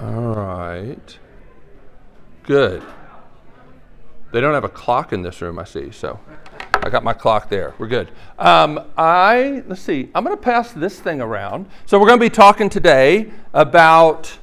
All right. Good. They don't have a clock in this room, I see, so I got my clock there. We're good. Um, I, let's see, I'm going to pass this thing around. So we're going to be talking today about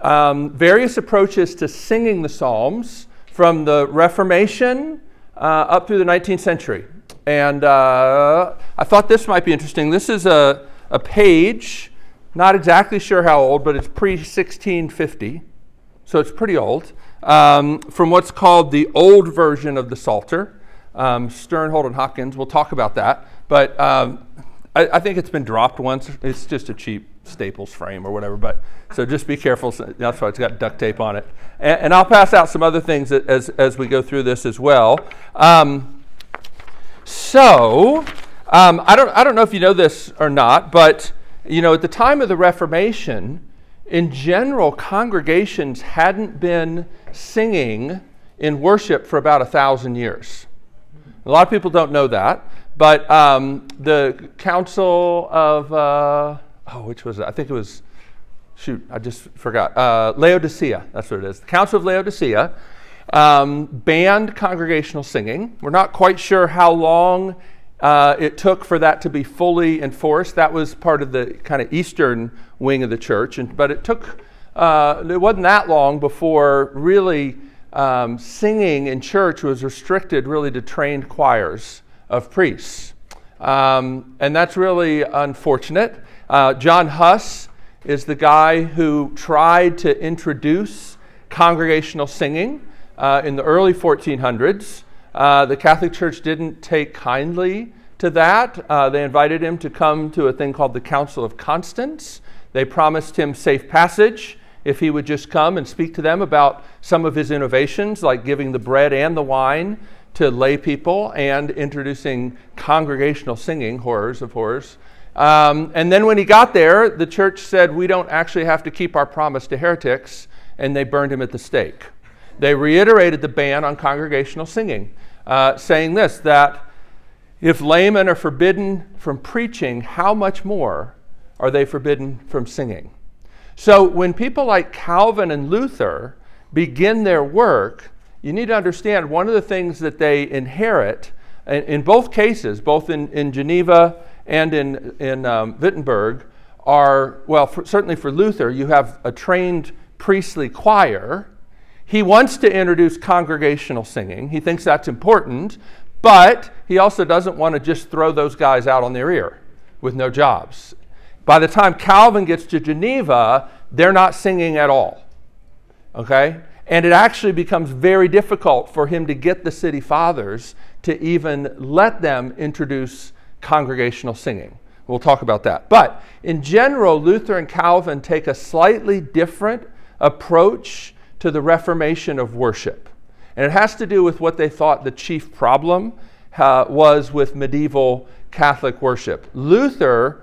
um, various approaches to singing the Psalms from the Reformation uh, up through the 19th century. And uh, I thought this might be interesting. This is a, a page, not exactly sure how old, but it's pre 1650, so it's pretty old, um, from what's called the old version of the Psalter. Um, Sternhold and Hopkins, we'll talk about that. But um, I, I, think it's been dropped once. It's just a cheap Staples frame or whatever. But so just be careful. That's why it's got duct tape on it. And, and I'll pass out some other things as, as we go through this as well. Um, so, um, I, don't, I don't know if you know this or not, but you know, at the time of the Reformation, in general, congregations hadn't been singing in worship for about a thousand years. A lot of people don't know that, but um, the Council of, uh, oh, which was it? I think it was, shoot, I just forgot. Uh, Laodicea, that's what it is. The Council of Laodicea um, banned congregational singing. We're not quite sure how long uh, it took for that to be fully enforced. That was part of the kind of eastern wing of the church, and, but it took uh, it wasn't that long before really um, singing in church was restricted really to trained choirs of priests, um, and that's really unfortunate. Uh, John Huss is the guy who tried to introduce congregational singing uh, in the early 1400s. Uh, the Catholic Church didn't take kindly to that. Uh, they invited him to come to a thing called the Council of Constance. They promised him safe passage if he would just come and speak to them about some of his innovations, like giving the bread and the wine to lay people and introducing congregational singing, horrors of horrors. Um, and then when he got there, the church said, We don't actually have to keep our promise to heretics, and they burned him at the stake they reiterated the ban on congregational singing, uh, saying this that if laymen are forbidden from preaching, how much more are they forbidden from singing? So when people like Calvin and Luther begin their work, you need to understand one of the things that they inherit in, in both cases, both in, in Geneva and in, in um, Wittenberg, are well, for, certainly for Luther, you have a trained priestly choir he wants to introduce congregational singing. He thinks that's important, but he also doesn't want to just throw those guys out on their ear with no jobs. By the time Calvin gets to Geneva, they're not singing at all. Okay? And it actually becomes very difficult for him to get the city fathers to even let them introduce congregational singing. We'll talk about that. But in general, Luther and Calvin take a slightly different approach to the reformation of worship. And it has to do with what they thought the chief problem uh, was with medieval Catholic worship. Luther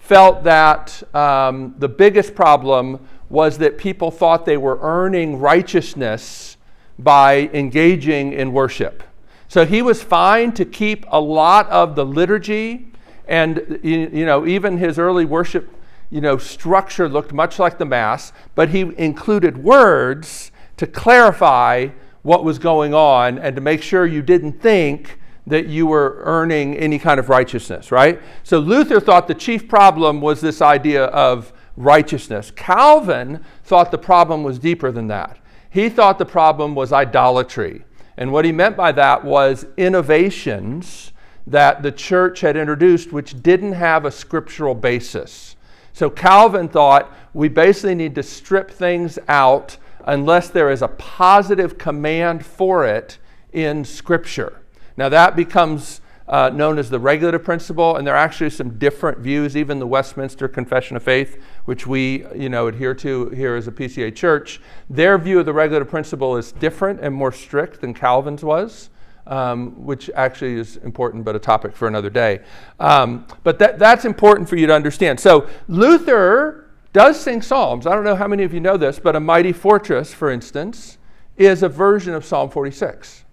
felt that um, the biggest problem was that people thought they were earning righteousness by engaging in worship. So he was fine to keep a lot of the liturgy and you know even his early worship you know, structure looked much like the Mass, but he included words to clarify what was going on and to make sure you didn't think that you were earning any kind of righteousness, right? So Luther thought the chief problem was this idea of righteousness. Calvin thought the problem was deeper than that. He thought the problem was idolatry. And what he meant by that was innovations that the church had introduced which didn't have a scriptural basis. So Calvin thought we basically need to strip things out unless there is a positive command for it in Scripture. Now that becomes uh, known as the regulative principle, and there are actually some different views. Even the Westminster Confession of Faith, which we you know adhere to here as a PCA church, their view of the regulative principle is different and more strict than Calvin's was um, which actually is important, but a topic for another day. Um, but that, that's important for you to understand. So Luther does sing Psalms. I don't know how many of you know this, but A Mighty Fortress, for instance, is a version of Psalm 46.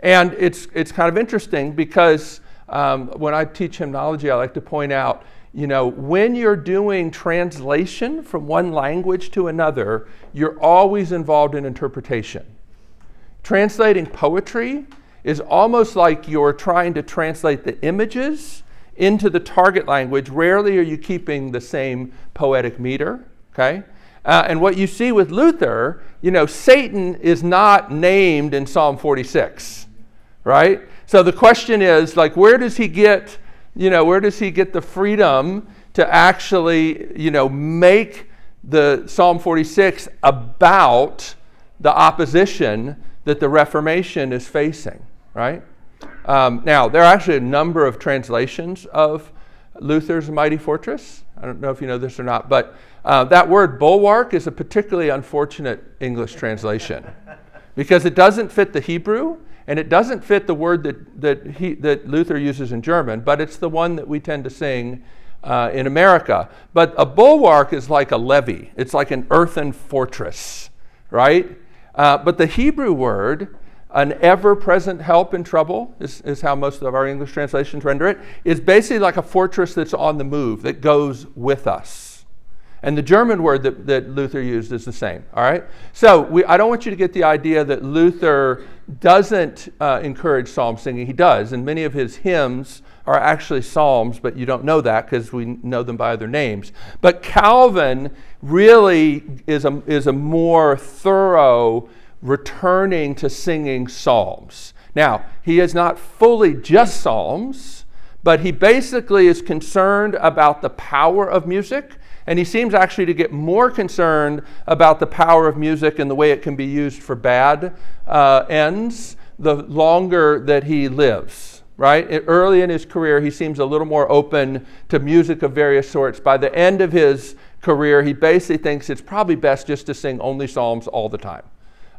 And it's, it's kind of interesting because um, when I teach hymnology, I like to point out you know, when you're doing translation from one language to another, you're always involved in interpretation. Translating poetry is almost like you're trying to translate the images into the target language. Rarely are you keeping the same poetic meter, okay? Uh, and what you see with Luther, you know, Satan is not named in Psalm 46, right? So the question is, like, where does he get, you know, where does he get the freedom to actually, you know, make the Psalm 46 about the opposition that the Reformation is facing, right? Um, now, there are actually a number of translations of Luther's Mighty Fortress. I don't know if you know this or not, but uh, that word bulwark is a particularly unfortunate English translation because it doesn't fit the Hebrew and it doesn't fit the word that, that, he, that Luther uses in German, but it's the one that we tend to sing uh, in America. But a bulwark is like a levee, it's like an earthen fortress, right? Uh, but the Hebrew word, an ever present help in trouble, is, is how most of our English translations render it, is basically like a fortress that's on the move, that goes with us. And the German word that, that Luther used is the same, all right? So we, I don't want you to get the idea that Luther doesn't uh, encourage psalm singing. He does, and many of his hymns are actually psalms, but you don't know that because we know them by other names. But Calvin really is a, is a more thorough returning to singing psalms. Now, he is not fully just psalms, but he basically is concerned about the power of music and he seems actually to get more concerned about the power of music and the way it can be used for bad uh, ends the longer that he lives, right? Early in his career, he seems a little more open to music of various sorts. By the end of his career, he basically thinks it's probably best just to sing only psalms all the time.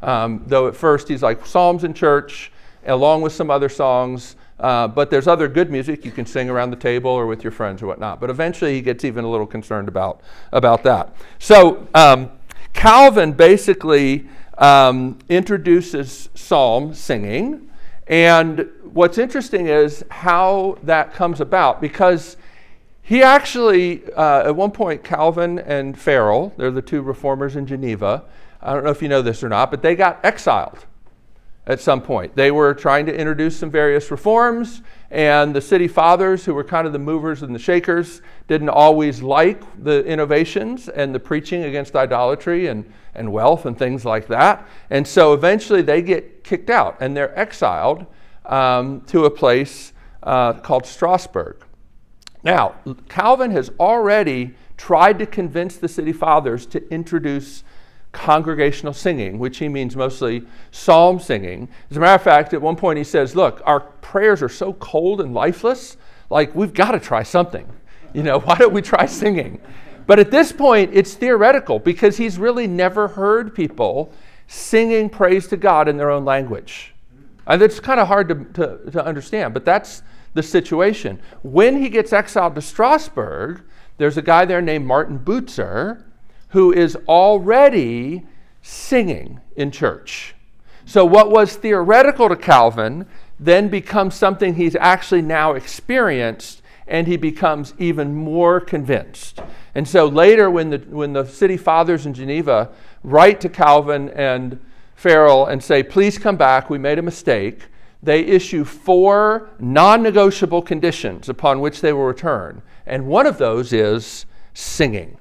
Um, though at first he's like, psalms in church, along with some other songs. Uh, but there's other good music you can sing around the table or with your friends or whatnot. But eventually he gets even a little concerned about, about that. So um, Calvin basically um, introduces psalm singing. And what's interesting is how that comes about because he actually, uh, at one point, Calvin and Farel, they're the two reformers in Geneva. I don't know if you know this or not, but they got exiled at some point. They were trying to introduce some various reforms, and the city fathers, who were kind of the movers and the shakers, didn't always like the innovations and the preaching against idolatry and, and wealth and things like that. And so eventually they get kicked out and they're exiled um, to a place uh, called Strasbourg. Now, Calvin has already tried to convince the city fathers to introduce congregational singing, which he means mostly psalm singing. As a matter of fact, at one point he says, Look, our prayers are so cold and lifeless, like we've got to try something. You know, why don't we try singing? But at this point, it's theoretical because he's really never heard people singing praise to God in their own language. And it's kind of hard to, to, to understand, but that's the situation. When he gets exiled to Strasbourg, there's a guy there named Martin Bucer who is already singing in church. So, what was theoretical to Calvin then becomes something he's actually now experienced, and he becomes even more convinced. And so, later, when the, when the city fathers in Geneva write to Calvin and Farel and say, Please come back, we made a mistake, they issue four non negotiable conditions upon which they will return. And one of those is singing.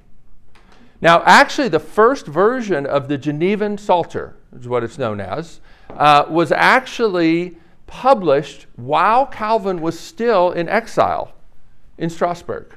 Now, actually, the first version of the Genevan Psalter, is what it's known as, uh, was actually published while Calvin was still in exile in Strasbourg,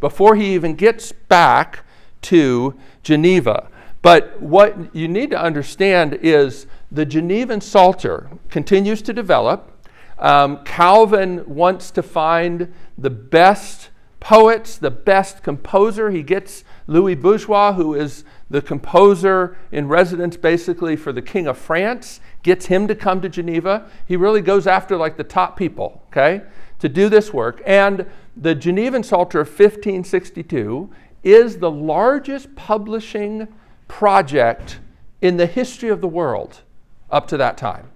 before he even gets back to Geneva. But what you need to understand is the Genevan Psalter continues to develop. Um, Calvin wants to find the best poets, the best composer. He gets Louis Bourgeois, who is the composer in residence basically for the King of France, gets him to come to Geneva. He really goes after like the top people, okay, to do this work. And the Genevan Psalter of 1562 is the largest publishing project in the history of the world up to that time.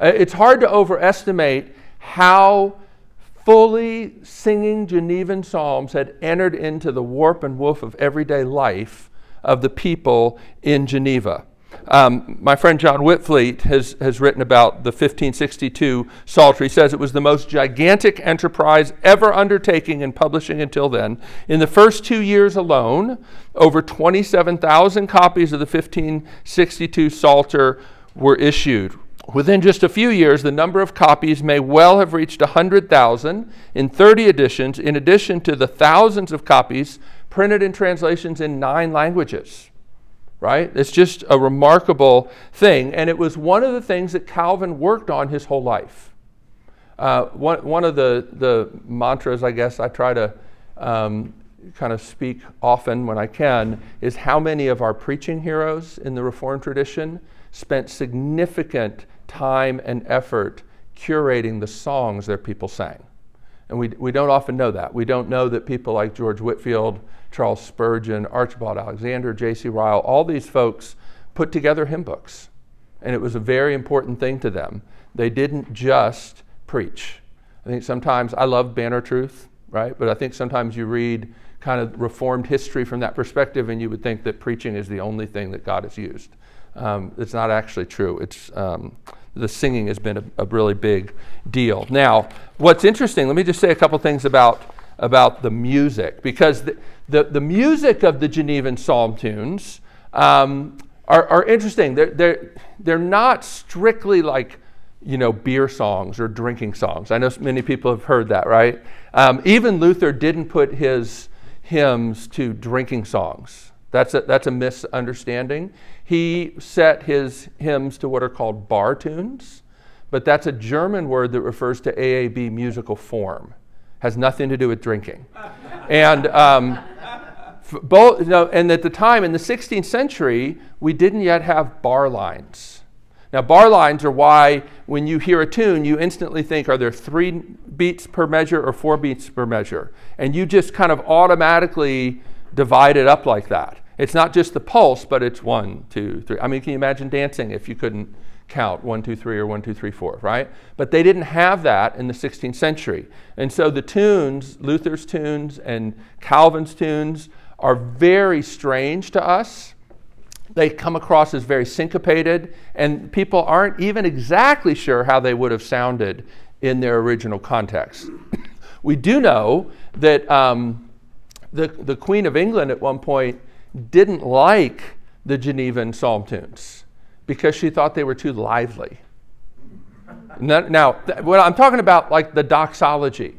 Uh, it's hard to overestimate how fully singing Genevan psalms had entered into the warp and woof of everyday life of the people in Geneva. Um, my friend John Witvliet has, has written about the 1562 Psalter. He says it was the most gigantic enterprise ever undertaken in publishing until then. In the first two years alone, over 27,000 copies of the 1562 Psalter were issued. Within just a few years, the number of copies may well have reached 100,000 in 30 editions, in addition to the thousands of copies printed in translations in nine languages right? It's just a remarkable thing. And it was one of the things that Calvin worked on his whole life. Uh, one, one of the, the mantras, I guess, I try to um, kind of speak often when I can is how many of our preaching heroes in the Reformed tradition spent significant time and effort curating the songs their people sang. And we, we don't often know that. We don't know that people like George Whitefield, Charles Spurgeon, Archibald Alexander, J.C. Ryle, all these folks put together hymn books. And it was a very important thing to them. They didn't just preach. I think sometimes, I love Banner Truth, right? But I think sometimes you read kind of Reformed history from that perspective and you would think that preaching is the only thing that God has used. Um, it's not actually true. It's, um, the singing has been a, a, really big deal. Now, what's interesting, let me just say a couple things about, about the music, because the, the, the music of the Genevan psalm tunes um, are, are interesting. They're, they're, they're not strictly like, you know, beer songs or drinking songs. I know many people have heard that, right? Um, even Luther didn't put his hymns to drinking songs. That's a, that's a misunderstanding. He set his hymns to what are called bar tunes, but that's a German word that refers to AAB musical form. Has nothing to do with drinking. and um, both, you know, and at the time in the 16th century, we didn't yet have bar lines. Now, bar lines are why when you hear a tune, you instantly think, are there three beats per measure or four beats per measure? And you just kind of automatically divide it up like that. It's not just the pulse, but it's one, two, three. I mean, can you imagine dancing if you couldn't count one, two, three, or one, two, three, four, right? But they didn't have that in the 16th century. And so the tunes, Luther's tunes and Calvin's tunes, are very strange to us. They come across as very syncopated, and people aren't even exactly sure how they would have sounded in their original context. we do know that um, the, the Queen of England at one point didn't like the Genevan psalm tunes because she thought they were too lively. Now, what I'm talking about, like the doxology,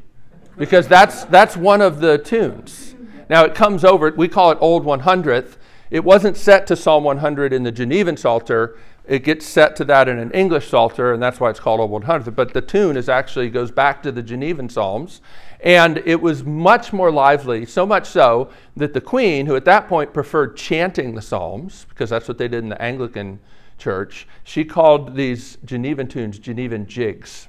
because that's, that's one of the tunes. Now, it comes over, we call it Old 100th. It wasn't set to Psalm 100 in the Genevan Psalter. It gets set to that in an English Psalter, and that's why it's called Old 100th. But the tune is actually goes back to the Genevan Psalms. And it was much more lively, so much so that the queen, who at that point preferred chanting the Psalms, because that's what they did in the Anglican church, she called these Genevan tunes Genevan jigs.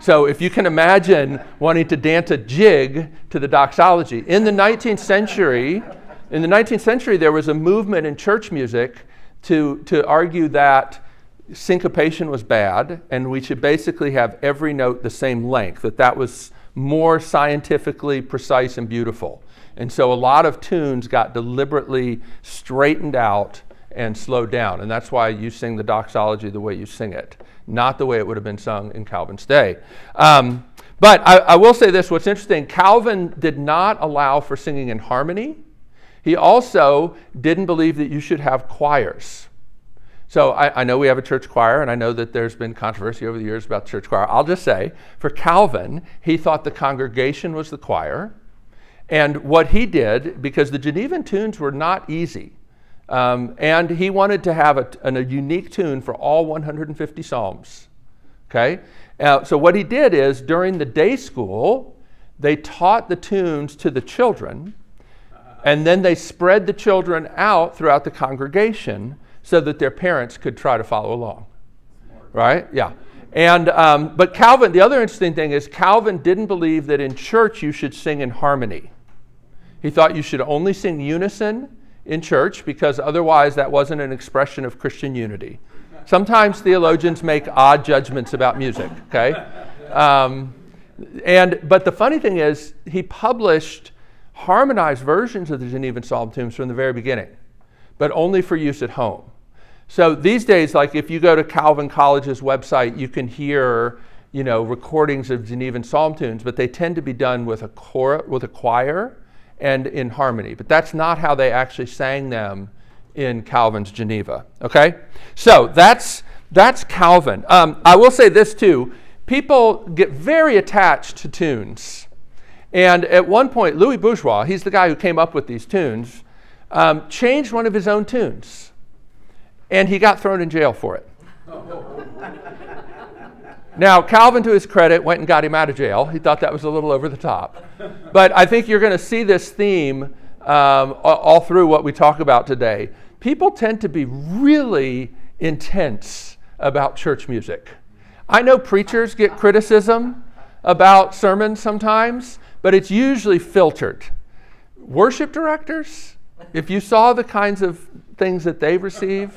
So if you can imagine wanting to dance a jig to the doxology. In the 19th century, in the 19th century, there was a movement in church music to, to argue that syncopation was bad and we should basically have every note the same length, that that was more scientifically precise and beautiful. And so a lot of tunes got deliberately straightened out and slowed down. And that's why you sing the doxology the way you sing it, not the way it would have been sung in Calvin's day. Um, but I, I will say this what's interesting Calvin did not allow for singing in harmony. He also didn't believe that you should have choirs. So I, I, know we have a church choir, and I know that there's been controversy over the years about church choir. I'll just say, for Calvin, he thought the congregation was the choir. And what he did, because the Genevan tunes were not easy, um, and he wanted to have a, a, unique tune for all 150 psalms. Okay? Uh, so what he did is, during the day school, they taught the tunes to the children, and then they spread the children out throughout the congregation so that their parents could try to follow along. Right? Yeah. And um, but Calvin, the other interesting thing is Calvin didn't believe that in church you should sing in harmony. He thought you should only sing unison in church because otherwise that wasn't an expression of Christian unity. Sometimes theologians make odd judgments about music. Okay. Um, And but the funny thing is, he published harmonized versions of the Genevan Psalm tunes from the very beginning, but only for use at home. So these days, like if you go to Calvin College's website, you can hear you know recordings of Genevan Psalm tunes, but they tend to be done with a chor- with a choir and in harmony. But that's not how they actually sang them in Calvin's Geneva. Okay, so that's that's Calvin. Um, I will say this too: people get very attached to tunes, and at one point, Louis Bourgeois, he's the guy who came up with these tunes, um, changed one of his own tunes, and he got thrown in jail for it. Now, Calvin, to his credit, went and got him out of jail. He thought that was a little over the top. But I think you're going to see this theme um, all through what we talk about today. People tend to be really intense about church music. I know preachers get criticism about sermons sometimes, but it's usually filtered. Worship directors, if you saw the kinds of things that they receive,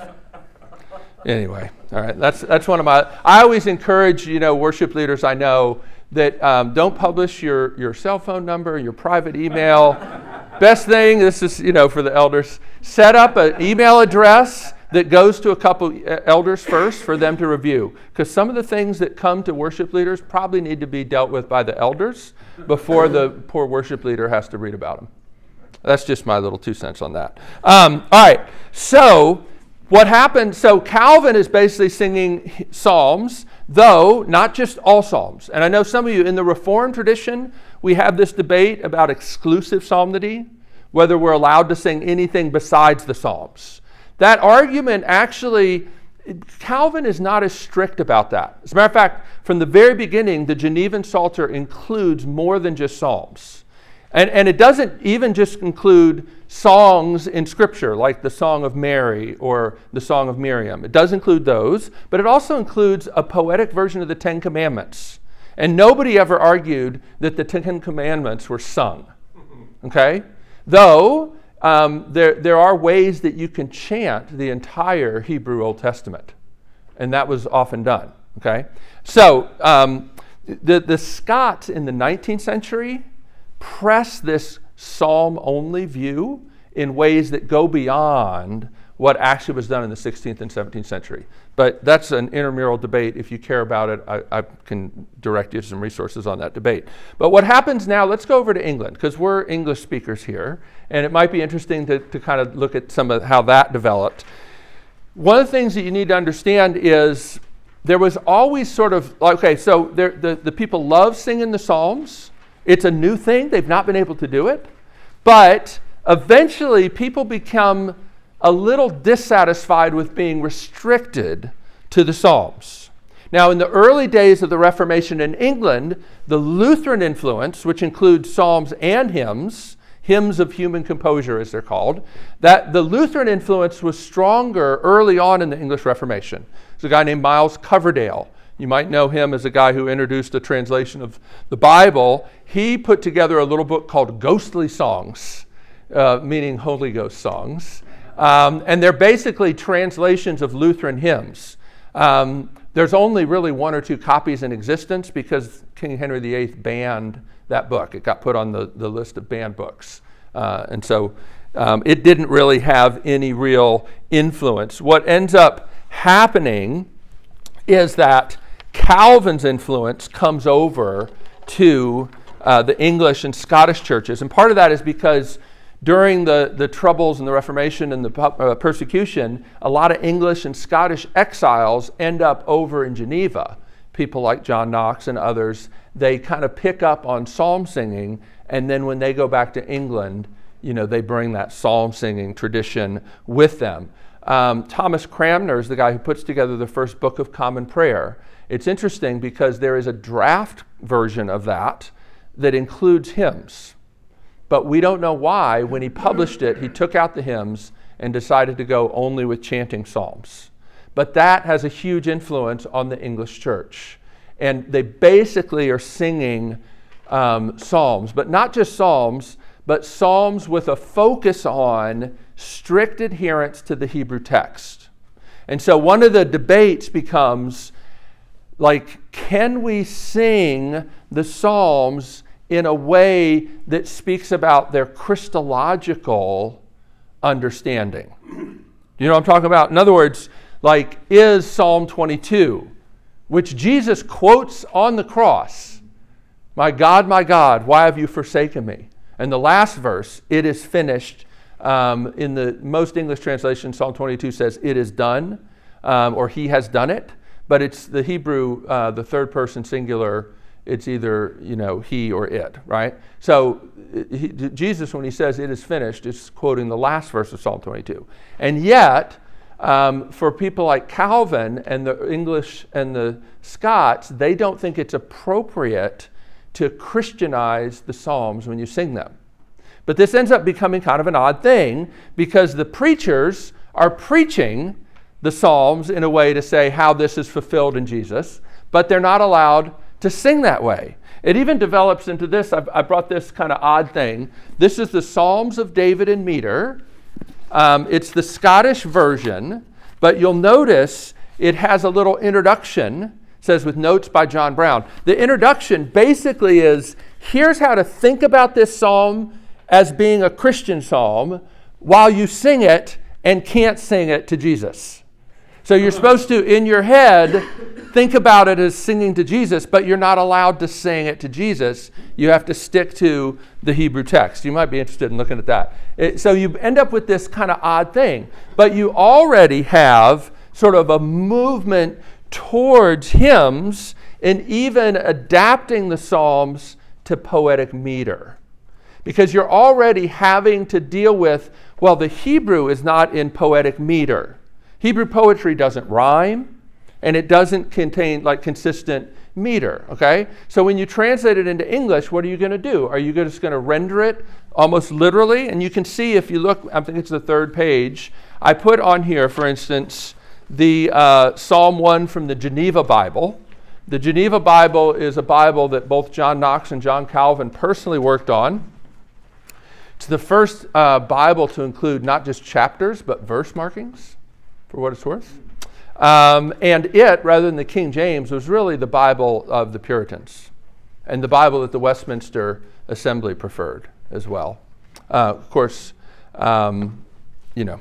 anyway, all right. That's that's one of my. I always encourage you know worship leaders I know that um, don't publish your your cell phone number, your private email. Best thing, this is you know for the elders, set up an email address that goes to a couple elders first for them to review. Because some of the things that come to worship leaders probably need to be dealt with by the elders before the poor worship leader has to read about them. That's just my little two cents on that. Um, all right, so what happened, so Calvin is basically singing psalms, though not just all psalms. And I know some of you in the Reformed tradition, we have this debate about exclusive psalmody, whether we're allowed to sing anything besides the psalms. That argument actually, Calvin is not as strict about that. As a matter of fact, from the very beginning, the Genevan Psalter includes more than just psalms. And, and it doesn't even just include songs in Scripture, like the Song of Mary or the Song of Miriam. It does include those, but it also includes a poetic version of the Ten Commandments. And nobody ever argued that the Ten Commandments were sung. Okay? Though um, there, there are ways that you can chant the entire Hebrew Old Testament, and that was often done. Okay? So um, the, the Scots in the 19th century press this psalm only view in ways that go beyond what actually was done in the 16th and 17th century. But that's an intramural debate. If you care about it, I, I, can direct you to some resources on that debate. But what happens now, let's go over to England, because we're English speakers here, and it might be interesting to, to kind of look at some of how that developed. One of the things that you need to understand is there was always sort of, okay, so there, the, the people love singing the Psalms. It's a new thing, they've not been able to do it. But eventually, people become a little dissatisfied with being restricted to the Psalms. Now, in the early days of the Reformation in England, the Lutheran influence, which includes psalms and hymns, hymns of human composure as they're called, that the Lutheran influence was stronger early on in the English Reformation. There's a guy named Miles Coverdale you might know him as a guy who introduced a translation of the Bible. He put together a little book called Ghostly Songs, uh, meaning Holy Ghost songs. Um, and they're basically translations of Lutheran hymns. Um, there's only really one or two copies in existence because King Henry VIII banned that book. It got put on the, the list of banned books. Uh, and so um, it didn't really have any real influence. What ends up happening is that Calvin's influence comes over to uh, the English and Scottish churches. And part of that is because during the, the Troubles and the Reformation and the uh, persecution, a lot of English and Scottish exiles end up over in Geneva. People like John Knox and others, they kind of pick up on psalm singing, and then when they go back to England, you know, they bring that psalm singing tradition with them. Um, Thomas Cranmer is the guy who puts together the first book of Common Prayer. It's interesting because there is a draft version of that that includes hymns. But we don't know why, when he published it, he took out the hymns and decided to go only with chanting psalms. But that has a huge influence on the English church. And they basically are singing um, psalms, but not just psalms, but psalms with a focus on strict adherence to the Hebrew text. And so one of the debates becomes like can we sing the Psalms in a way that speaks about their Christological understanding? You know what I'm talking about? In other words, like, is Psalm 22, which Jesus quotes on the cross, My God, my God, why have you forsaken me? And the last verse, it is finished. Um, in the most English translation, Psalm 22 says, It is done, um, or He has done it. But it's the Hebrew, uh, the third person singular, it's either you know he or it, right? So he, Jesus, when he says it is finished, is quoting the last verse of Psalm 22. And yet, um, for people like Calvin and the English and the Scots, they don't think it's appropriate to Christianize the Psalms when you sing them. But this ends up becoming kind of an odd thing because the preachers are preaching the Psalms in a way to say how this is fulfilled in Jesus, but they're not allowed to sing that way. It even develops into this. I've, i brought this kind of odd thing. This is the Psalms of David in meter. Um, it's the Scottish version, but you'll notice it has a little introduction says with notes by John Brown. The introduction basically is here's how to think about this psalm as being a Christian psalm while you sing it and can't sing it to Jesus. So you're supposed to, in your head, think about it as singing to Jesus, but you're not allowed to sing it to Jesus. You have to stick to the Hebrew text. You might be interested in looking at that. It, so you end up with this kind of odd thing, but you already have sort of a movement towards hymns and even adapting the Psalms to poetic meter. Because you're already having to deal with, well, the Hebrew is not in poetic meter. Hebrew poetry doesn't rhyme and it doesn't contain like consistent meter, okay? So when you translate it into English, what are you going to do? Are you just going to render it almost literally? And you can see if you look, I think it's the third page, I put on here, for instance, the uh, Psalm 1 from the Geneva Bible. The Geneva Bible is a Bible that both John Knox and John Calvin personally worked on. It's the first uh, Bible to include not just chapters, but verse markings, for what it's worth. Um, and it, rather than the King James, was really the Bible of the Puritans and the Bible that the Westminster Assembly preferred as well. Uh, of course, um, you know,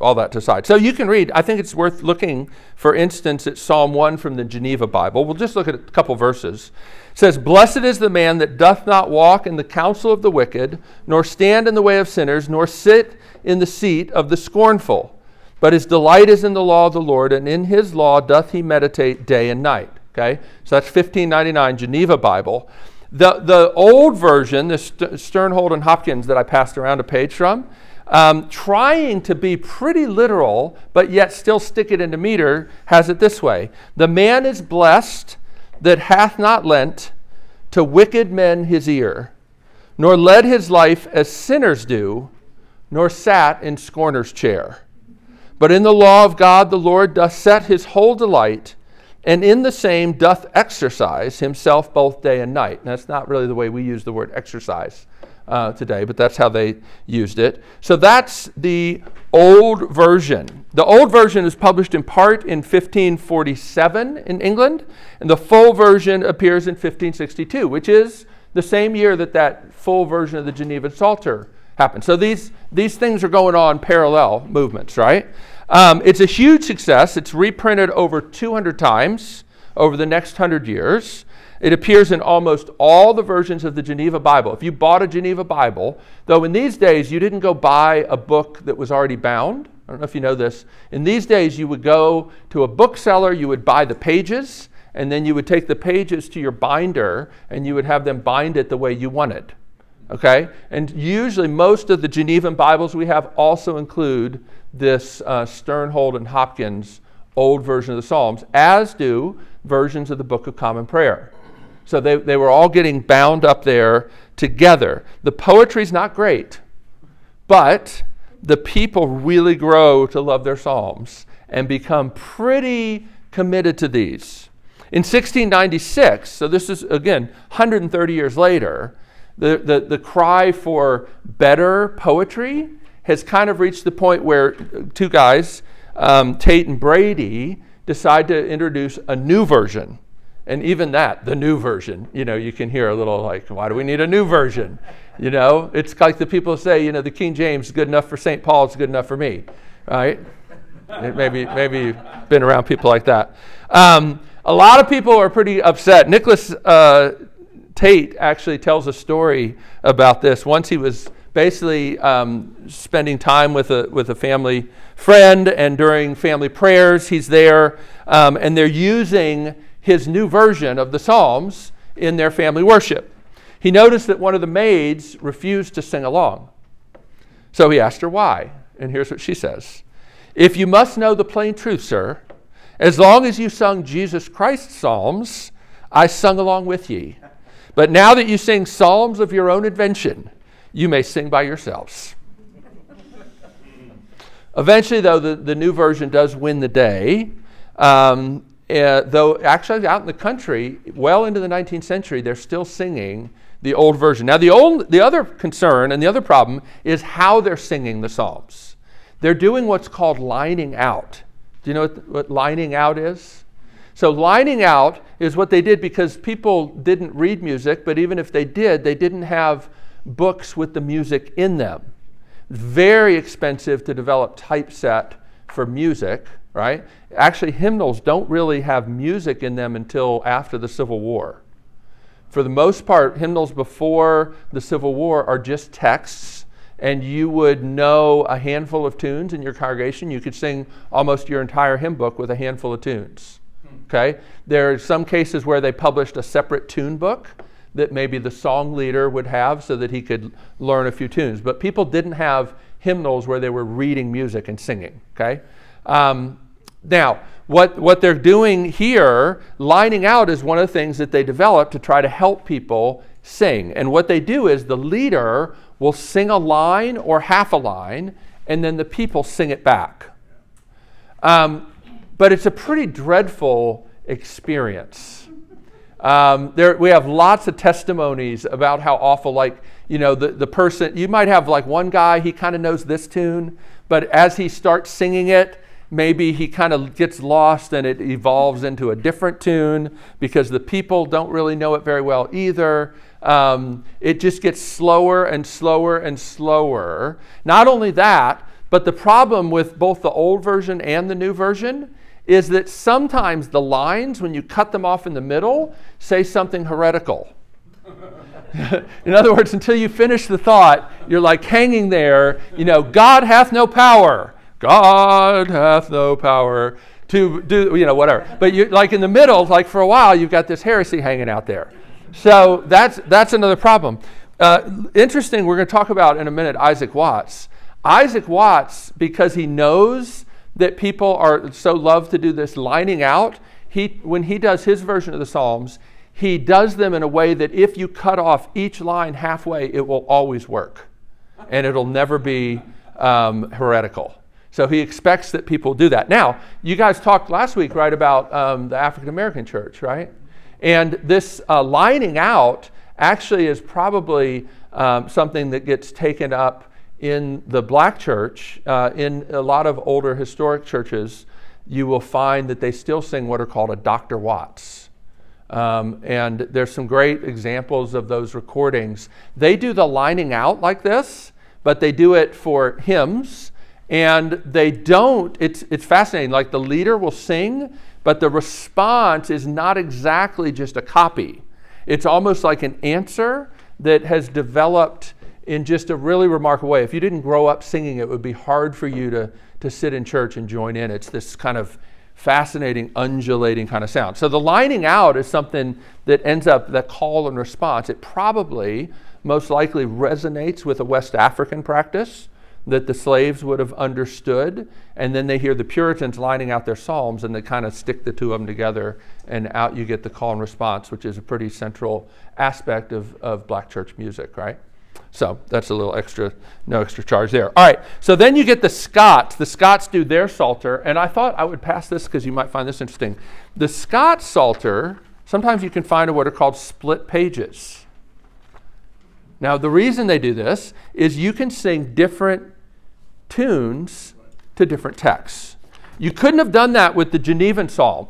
all that to side. So you can read, I think it's worth looking, for instance, at Psalm 1 from the Geneva Bible. We'll just look at a couple verses. It says, Blessed is the man that doth not walk in the counsel of the wicked, nor stand in the way of sinners, nor sit in the seat of the scornful. But his delight is in the law of the Lord, and in his law doth he meditate day and night. Okay? So that's 1599 Geneva Bible. The, the old version, the Sternhold and Hopkins that I passed around a page from, um, trying to be pretty literal, but yet still stick it into meter, has it this way The man is blessed that hath not lent to wicked men his ear, nor led his life as sinners do, nor sat in scorner's chair. But in the law of God the Lord doth set his whole delight, and in the same doth exercise himself both day and night. And that's not really the way we use the word exercise uh, today, but that's how they used it. So that's the old version. The old version is published in part in 1547 in England, and the full version appears in 1562, which is the same year that that full version of the Geneva Psalter happened. So these, these things are going on parallel movements, right? Um, it's a huge success. It's reprinted over 200 times over the next 100 years. It appears in almost all the versions of the Geneva Bible. If you bought a Geneva Bible, though in these days you didn't go buy a book that was already bound. I don't know if you know this. In these days, you would go to a bookseller, you would buy the pages, and then you would take the pages to your binder and you would have them bind it the way you wanted. Okay? And usually, most of the Genevan Bibles we have also include this uh, Sternhold and Hopkins old version of the Psalms, as do versions of the Book of Common Prayer. So they, they were all getting bound up there together. The poetry's not great, but the people really grow to love their psalms and become pretty committed to these. In 1696, so this is again 130 years later, the, the, the cry for better poetry has kind of reached the point where two guys, um, Tate and Brady, decide to introduce a new version. And even that, the new version, you know, you can hear a little like, why do we need a new version? You know, it's like the people say, you know, the King James is good enough for St. Paul, it's good enough for me, right? maybe, maybe you've been around people like that. Um, a lot of people are pretty upset. Nicholas uh, Tate actually tells a story about this. Once he was basically um, spending time with a, with a family friend, and during family prayers, he's there, um, and they're using his new version of the Psalms in their family worship he noticed that one of the maids refused to sing along. So he asked her why. And here's what she says If you must know the plain truth, sir, as long as you sung Jesus Christ's psalms, I sung along with ye. But now that you sing psalms of your own invention, you may sing by yourselves. Eventually, though, the, the new version does win the day. Um, uh, though, actually, out in the country, well into the 19th century, they're still singing the old version. Now, the, old, the other concern and the other problem is how they're singing the Psalms. They're doing what's called lining out. Do you know what, what lining out is? So, lining out is what they did because people didn't read music, but even if they did, they didn't have books with the music in them. Very expensive to develop typeset for music, right? Actually, hymnals don't really have music in them until after the Civil War. For the most part, hymnals before the Civil War are just texts, and you would know a handful of tunes in your congregation. You could sing almost your entire hymn book with a handful of tunes. Okay? There are some cases where they published a separate tune book that maybe the song leader would have so that he could learn a few tunes. But people didn't have hymnals where they were reading music and singing. Okay? Um, now, what, what they're doing here, lining out, is one of the things that they developed to try to help people sing. And what they do is the leader will sing a line or half a line, and then the people sing it back. Um, but it's a pretty dreadful experience. Um, there, we have lots of testimonies about how awful, like, you know, the, the person, you might have like one guy, he kind of knows this tune, but as he starts singing it, maybe he kind of gets lost and it evolves into a different tune because the people don't really know it very well either. Um, it just gets slower and slower and slower. Not only that, but the problem with both the old version and the new version is that sometimes the lines, when you cut them off in the middle, say something heretical. in other words, until you finish the thought, you're like hanging there, you know, God hath no power. God hath no power to do, you know, whatever. But you like in the middle, like for a while, you've got this heresy hanging out there. So that's that's another problem. Uh, interesting. We're going to talk about in a minute Isaac Watts. Isaac Watts, because he knows that people are so love to do this lining out. He when he does his version of the Psalms, he does them in a way that if you cut off each line halfway, it will always work, and it'll never be um, heretical. So he expects that people do that. Now, you guys talked last week, right, about um, the African American church, right? And this uh, lining out actually is probably um, something that gets taken up in the black church. Uh, in a lot of older historic churches, you will find that they still sing what are called a Dr. Watts. Um, and there's some great examples of those recordings. They do the lining out like this, but they do it for hymns and they don't, it's, it's fascinating. Like the leader will sing, but the response is not exactly just a copy. It's almost like an answer that has developed in just a really remarkable way. If you didn't grow up singing, it would be hard for you to, to sit in church and join in. It's this kind of fascinating, undulating kind of sound. So the lining out is something that ends up that call and response. It probably most likely resonates with a West African practice that the slaves would have understood. And then they hear the Puritans lining out their psalms and they kind of stick the two of them together, and out you get the call and response, which is a pretty central aspect of, of black church music, right? So that's a little extra, no extra charge there. All right, so then you get the Scots. The Scots do their Psalter, and I thought I would pass this because you might find this interesting. The Scots Psalter, sometimes you can find what are called split pages. Now, the reason they do this is you can sing different tunes to different texts. You couldn't have done that with the Genevan Psalm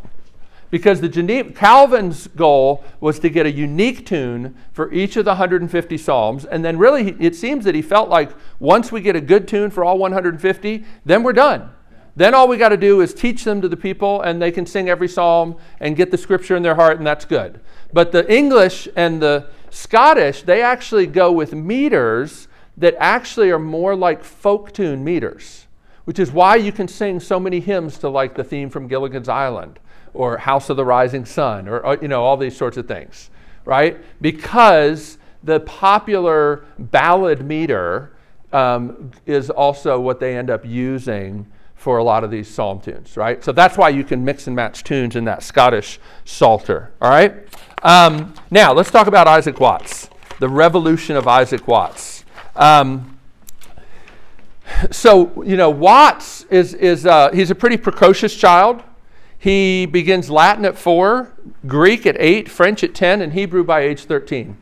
because the Geneva, Calvin's goal was to get a unique tune for each of the 150 psalms and then really it seems that he felt like once we get a good tune for all 150 then we're done. Then all we got to do is teach them to the people and they can sing every psalm and get the scripture in their heart and that's good. But the english and the scottish they actually go with meters that actually are more like folk tune meters which is why you can sing so many hymns to like the theme from gilligan's island or House of the Rising Sun, or, or you know, all these sorts of things, right? Because the popular ballad meter um, is also what they end up using for a lot of these psalm tunes, right? So that's why you can mix and match tunes in that Scottish Psalter, all right? Um, now, let's talk about Isaac Watts, the revolution of Isaac Watts. Um, so, you know, Watts is, is uh, he's a pretty precocious child. He begins Latin at four, Greek at eight, French at 10, and Hebrew by age 13.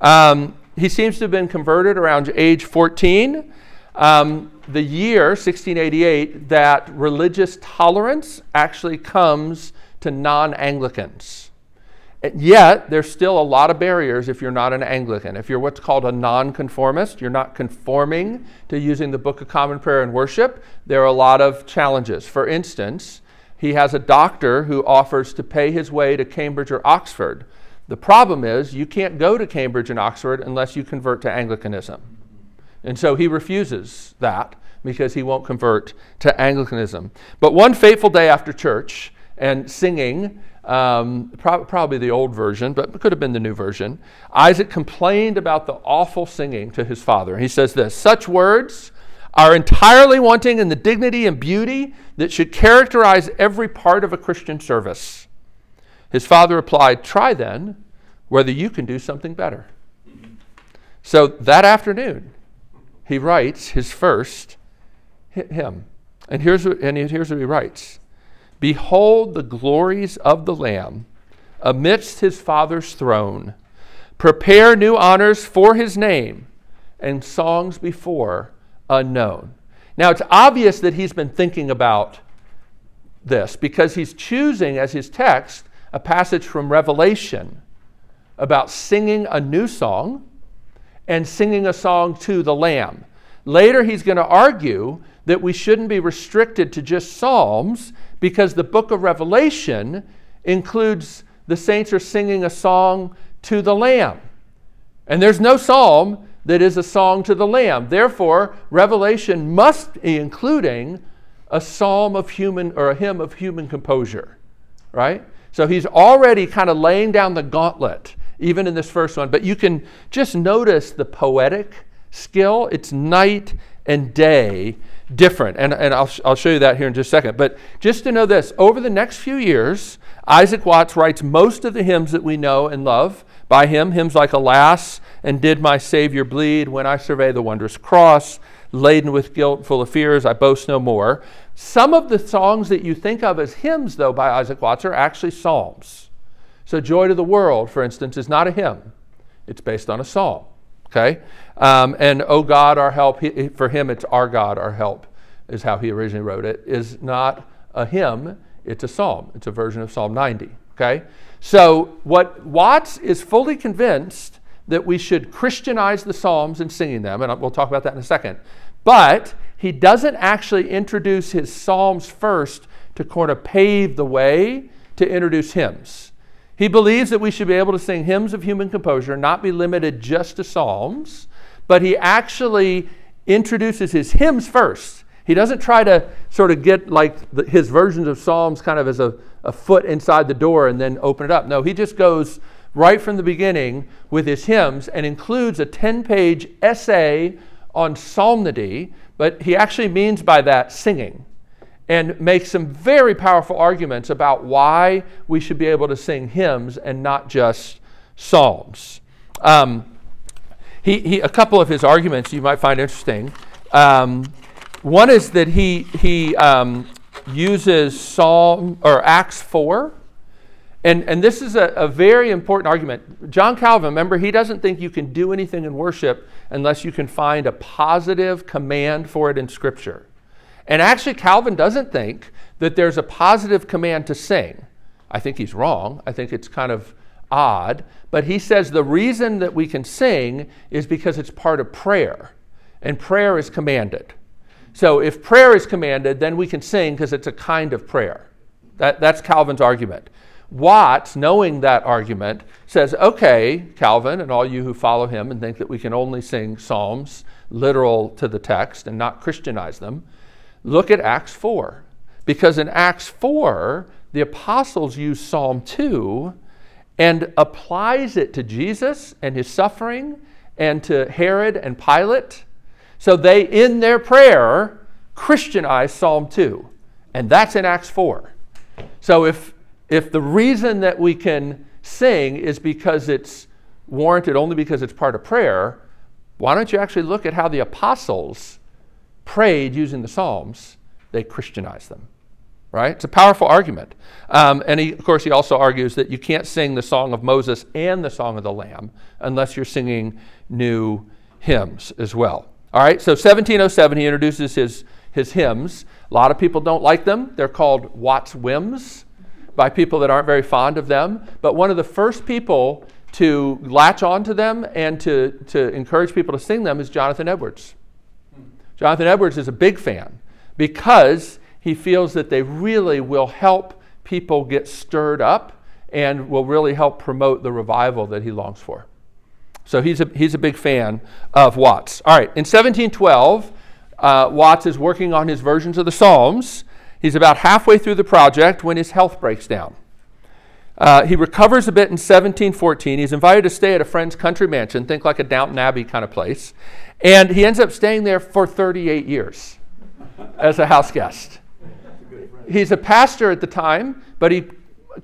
Um, he seems to have been converted around age 14. Um, the year, 1688, that religious tolerance actually comes to non Anglicans. Yet, there's still a lot of barriers if you're not an Anglican. If you're what's called a nonconformist, you're not conforming to using the Book of Common Prayer and Worship, there are a lot of challenges. For instance, he has a doctor who offers to pay his way to Cambridge or Oxford. The problem is, you can't go to Cambridge and Oxford unless you convert to Anglicanism. And so he refuses that because he won't convert to Anglicanism. But one fateful day after church and singing, um, pro- probably the old version, but it could have been the new version, Isaac complained about the awful singing to his father. He says this Such words are entirely wanting in the dignity and beauty that should characterize every part of a Christian service. His father replied, Try then whether you can do something better. So that afternoon, he writes his first hymn. And here's what, and here's what he writes Behold the glories of the Lamb amidst his Father's throne. Prepare new honors for his name and songs before unknown. Now, it's obvious that he's been thinking about this because he's choosing as his text a passage from Revelation about singing a new song and singing a song to the Lamb. Later, he's going to argue that we shouldn't be restricted to just Psalms because the book of Revelation includes the saints are singing a song to the Lamb. And there's no psalm that is a song to the Lamb. Therefore, Revelation must be including a psalm of human or a hymn of human composure, right? So he's already kind of laying down the gauntlet, even in this first one. But you can just notice the poetic skill. It's night and day different. And, and I'll, I'll show you that here in just a second. But just to know this over the next few years, Isaac Watts writes most of the hymns that we know and love by him. Hymns like Alas and Did My Savior Bleed, When I Survey the Wondrous Cross, Laden with Guilt, Full of Fears, I Boast No More. Some of the songs that you think of as hymns, though, by Isaac Watts are actually psalms. So, Joy to the World, for instance, is not a hymn, it's based on a psalm. Okay? Um, and Oh God, our help, he, for him, it's Our God, our help, is how he originally wrote it, is not a hymn, it's a psalm. It's a version of Psalm 90. Okay? So, what Watts is fully convinced that we should Christianize the Psalms and singing them, and we'll talk about that in a second. But he doesn't actually introduce his Psalms first to kind of pave the way to introduce hymns. He believes that we should be able to sing hymns of human composure, not be limited just to Psalms, but he actually introduces his hymns first he doesn't try to sort of get like the, his versions of Psalms kind of as a, a foot inside the door and then open it up. No, he just goes right from the beginning with his hymns and includes a 10 page essay on psalmody, but he actually means by that singing and makes some very powerful arguments about why we should be able to sing hymns and not just psalms. Um, he, he, a couple of his arguments you might find interesting. Um, one is that he, he um, uses Psalm or Acts 4. And, and this is a, a very important argument. John Calvin, remember, he doesn't think you can do anything in worship unless you can find a positive command for it in Scripture. And actually, Calvin doesn't think that there's a positive command to sing. I think he's wrong. I think it's kind of odd. But he says the reason that we can sing is because it's part of prayer, and prayer is commanded. So if prayer is commanded, then we can sing because it's a kind of prayer. That, that's Calvin's argument. Watts, knowing that argument, says, okay, Calvin, and all you who follow him and think that we can only sing psalms literal to the text and not Christianize them, look at Acts 4. Because in Acts 4, the apostles use Psalm 2 and applies it to Jesus and his suffering and to Herod and Pilate. So they, in their prayer, Christianize Psalm 2. And that's in Acts 4. So if, if the reason that we can sing is because it's warranted only because it's part of prayer, why don't you actually look at how the apostles prayed using the Psalms? They Christianized them right? It's a powerful argument. Um, and he, of course, he also argues that you can't sing the Song of Moses and the Song of the Lamb unless you're singing new hymns as well. All right, so 1707, he introduces his, his hymns. A lot of people don't like them. They're called Watts Whims by people that aren't very fond of them. But one of the first people to latch onto them and to, to encourage people to sing them is Jonathan Edwards. Jonathan Edwards is a big fan because he feels that they really will help people get stirred up and will really help promote the revival that he longs for. So he's a, he's a big fan of Watts. All right, in 1712, uh, Watts is working on his versions of the Psalms. He's about halfway through the project when his health breaks down. Uh, he recovers a bit in 1714. He's invited to stay at a friend's country mansion, think like a Downton Abbey kind of place. And he ends up staying there for 38 years as a house guest he's a pastor at the time, but he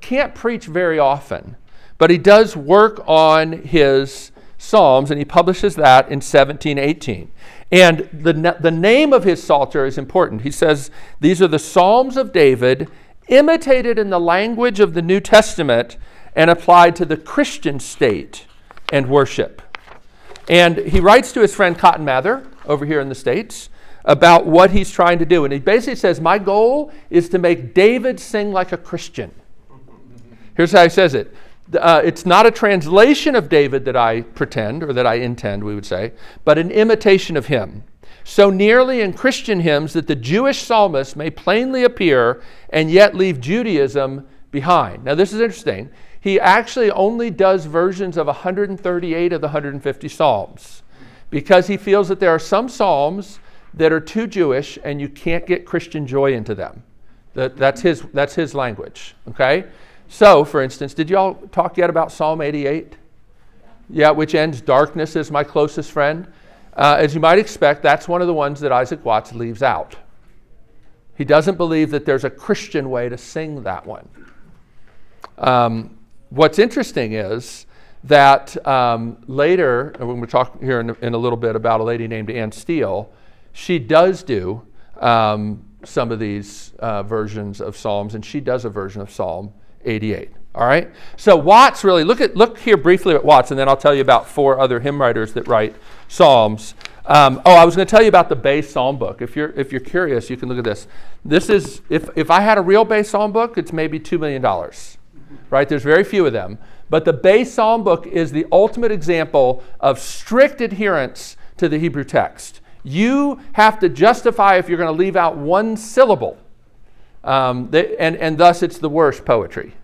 can't preach very often. But he does work on his Psalms, and he publishes that in 1718. And the, the name of his Psalter is important. He says, These are the Psalms of David, imitated in the language of the New Testament and applied to the Christian state and worship. And he writes to his friend Cotton Mather over here in the States about what he's trying to do. And he basically says, My goal is to make David sing like a Christian. Here's how he says it uh, It's not a translation of David that I pretend, or that I intend, we would say, but an imitation of him. So nearly in Christian hymns that the Jewish psalmist may plainly appear and yet leave Judaism behind. Now, this is interesting. He actually only does versions of 138 of the 150 Psalms because he feels that there are some Psalms that are too Jewish and you can't get Christian joy into them. That, that's, his, that's his language, okay? So, for instance, did y'all talk yet about Psalm 88? Yeah, which ends, Darkness is my closest friend. Uh, as you might expect, that's one of the ones that Isaac Watts leaves out. He doesn't believe that there's a Christian way to sing that one. Um, what's interesting is that um, later, when we're talk here in, in, a little bit about a lady named Anne Steele, she does do um, some of these uh, versions of Psalms, and she does a version of Psalm 88. All right. So Watts really look at look here briefly at Watts, and then I'll tell you about four other hymn writers that write psalms. Um, oh, I was going to tell you about the Bay Psalm book. If you're if you're curious, you can look at this. This is if if I had a real Bay Psalm book, it's maybe two million dollars. Right? There's very few of them, but the Bay Psalm book is the ultimate example of strict adherence to the Hebrew text. You have to justify if you're going to leave out one syllable. Um, they, and, and thus it's the worst poetry.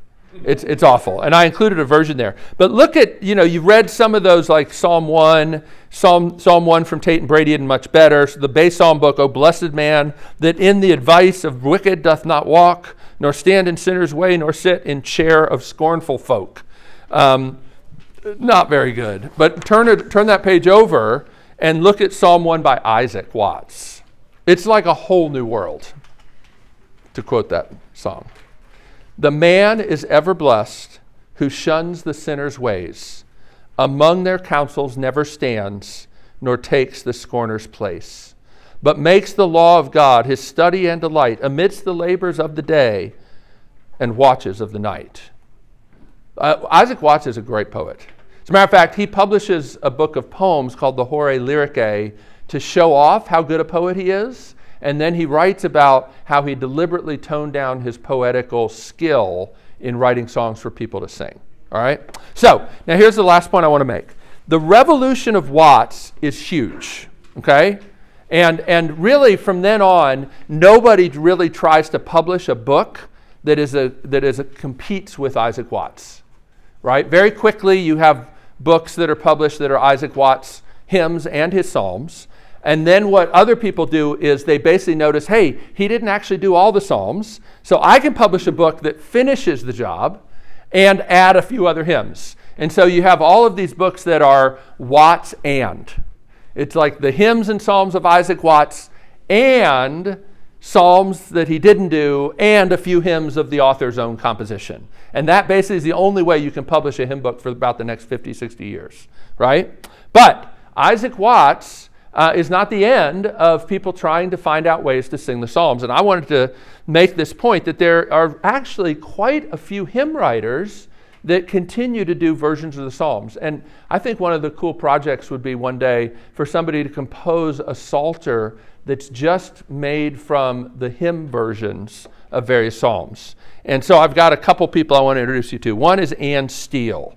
It's, it's awful. And I included a version there. But look at, you know, you've read some of those like Psalm 1, Psalm, Psalm 1 from Tate and Brady and much better. So the Bay Psalm book, O blessed man, that in the advice of wicked doth not walk, nor stand in sinners' way, nor sit in chair of scornful folk. Um, not very good. But turn, it, turn that page over and look at Psalm 1 by Isaac Watts. It's like a whole new world, to quote that song. The man is ever blessed who shuns the sinner's ways, among their counsels never stands, nor takes the scorner's place, but makes the law of God his study and delight amidst the labors of the day and watches of the night. Uh, Isaac Watts is a great poet. As a matter of fact, he publishes a book of poems called the Horae Lyricae to show off how good a poet he is. And then he writes about how he deliberately toned down his poetical skill in writing songs for people to sing. All right? So, now here's the last point I want to make. The revolution of Watts is huge, okay? And, and really, from then on, nobody really tries to publish a book that, is a, that is a, competes with Isaac Watts, right? Very quickly, you have books that are published that are Isaac Watts hymns and his psalms. And then what other people do is they basically notice, hey, he didn't actually do all the psalms, so I can publish a book that finishes the job and add a few other hymns. And so you have all of these books that are Watts and. It's like the hymns and psalms of Isaac Watts and psalms that he didn't do and a few hymns of the author's own composition. And that basically is the only way you can publish a hymn book for about the next 50, 60 years, right? But Isaac Watts uh, is not the end of people trying to find out ways to sing the Psalms. And I wanted to make this point that there are actually quite a few hymn writers that continue to do versions of the Psalms. And I think one of the cool projects would be one day for somebody to compose a Psalter that's just made from the hymn versions of various Psalms. And so I've got a couple people I want to introduce you to. One is Anne Steele.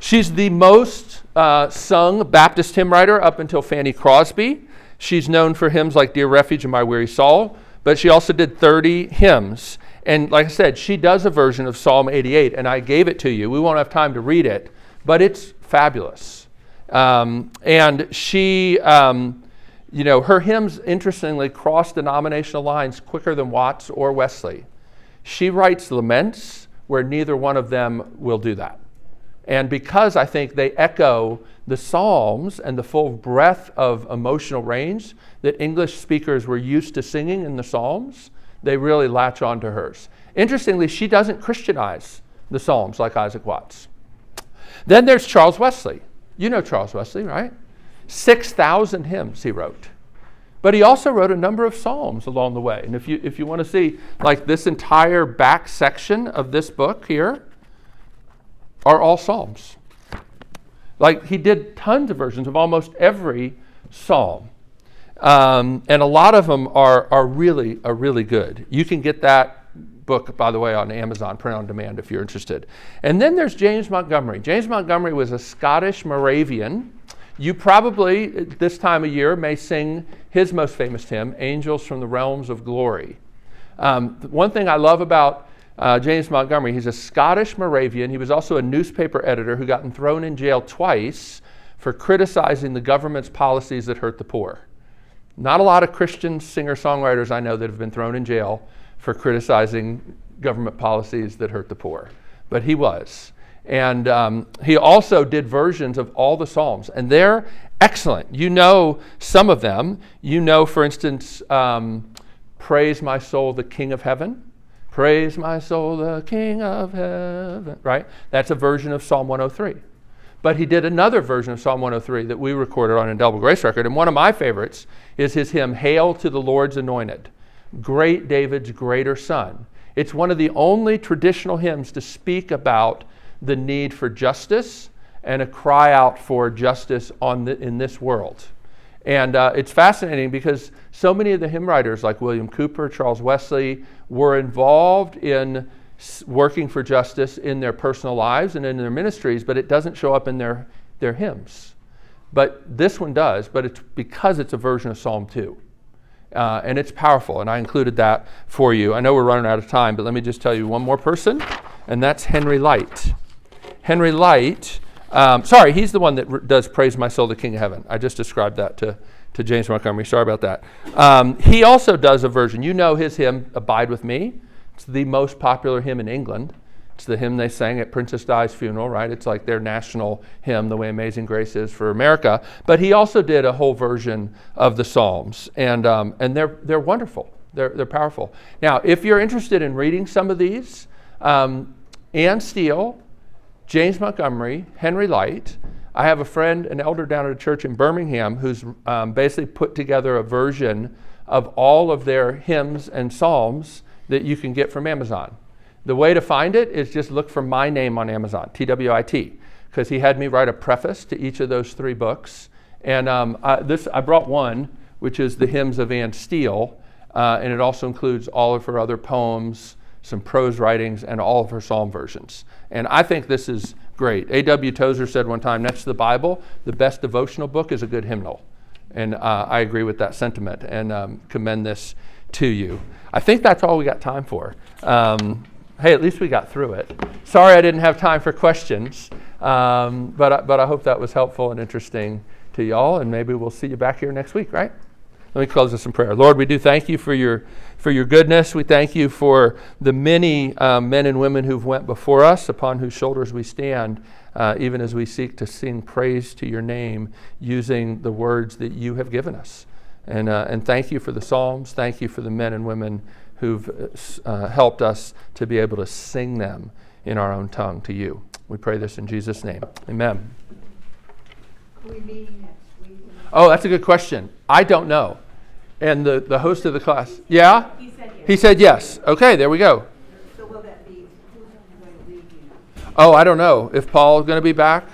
She's the most uh, sung Baptist hymn writer up until Fanny Crosby. She's known for hymns like Dear Refuge and My Weary Soul, but she also did 30 hymns. And like I said, she does a version of Psalm 88, and I gave it to you. We won't have time to read it, but it's fabulous. Um, and she, um, you know, her hymns, interestingly, cross denominational lines quicker than Watts or Wesley. She writes laments where neither one of them will do that. And because I think they echo the Psalms and the full breadth of emotional range that English speakers were used to singing in the Psalms, they really latch on to hers. Interestingly, she doesn't Christianize the Psalms like Isaac Watts. Then there's Charles Wesley. You know Charles Wesley, right? 6,000 hymns he wrote. But he also wrote a number of psalms along the way. And if you, if you want to see, like this entire back section of this book here, are all Psalms. Like he did tons of versions of almost every psalm. Um, and a lot of them are, are really are really good. You can get that book, by the way, on Amazon, print on demand if you're interested. And then there's James Montgomery. James Montgomery was a Scottish Moravian. You probably, this time of year, may sing his most famous hymn, Angels from the Realms of Glory. Um, one thing I love about uh, James Montgomery. He's a Scottish Moravian. He was also a newspaper editor who got thrown in jail twice for criticizing the government's policies that hurt the poor. Not a lot of Christian singer songwriters I know that have been thrown in jail for criticizing government policies that hurt the poor, but he was. And um, he also did versions of all the Psalms, and they're excellent. You know some of them. You know, for instance, um, Praise My Soul, the King of Heaven. Praise my soul, the King of heaven. Right? That's a version of Psalm 103. But he did another version of Psalm 103 that we recorded on Indelible Grace Record. And one of my favorites is his hymn, Hail to the Lord's Anointed, Great David's Greater Son. It's one of the only traditional hymns to speak about the need for justice and a cry out for justice on the, in this world. And uh, it's fascinating because so many of the hymn writers, like William Cowper, Charles Wesley, were involved in working for justice in their personal lives and in their ministries, but it doesn't show up in their, their hymns. But this one does, but it's because it's a version of Psalm 2. Uh, and it's powerful, and I included that for you. I know we're running out of time, but let me just tell you one more person, and that's Henry Lyte. Henry Lyte um, sorry, he's the one that r- does Praise My Soul, the King of Heaven. I just described that to, to James Montgomery. Sorry about that. Um, he also does a version. You know his hymn, Abide With Me. It's the most popular hymn in England. It's the hymn they sang at Princess Di's funeral, right? It's like their national hymn, the way Amazing Grace is for America. But he also did a whole version of the Psalms, and, um, and they're, they're wonderful. They're, they're powerful. Now, if you're interested in reading some of these, um, Anne Steele James Montgomery, Henry Lyte. I have a friend, an elder down at a church in Birmingham, who's um, basically put together a version of all of their hymns and psalms that you can get from Amazon. The way to find it is just look for my name on Amazon, T W I T, because he had me write a preface to each of those three books. And um, I, this, I brought one, which is the hymns of Anne Steele. uh, and it also includes all of her other poems, some prose writings, and all of her psalm versions. And I think this is great. A.W. Tozer said one time next to the Bible, the best devotional book is a good hymnal. And uh, I agree with that sentiment and um, commend this to you. I think that's all we got time for. Um, hey, at least we got through it. Sorry I didn't have time for questions, um, but, I, but I hope that was helpful and interesting to y'all, and maybe we'll see you back here next week, right? Let me close this in prayer. Lord, we do thank you for your, for your goodness. We thank you for the many um, men and women who've went before us, upon whose shoulders we stand, uh, even as we seek to sing praise to your name using the words that you have given us. And, uh, and thank you for the Psalms. Thank you for the men and women who've uh, helped us to be able to sing them in our own tongue to you. We pray this in Jesus' name. Amen. Oh, that's a good question. I don't know. And the, the host of the class, yeah? He said yes. He said yes. Okay, there we go. So will that be, who's going to lead you? Oh, I don't know if Paul's going to be back.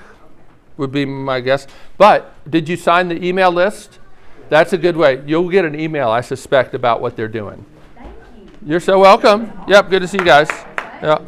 Would be my guess. But did you sign the email list? That's a good way. You'll get an email, I suspect, about what they're doing. Thank you. You're so welcome. Yep, good to see you guys. Yep.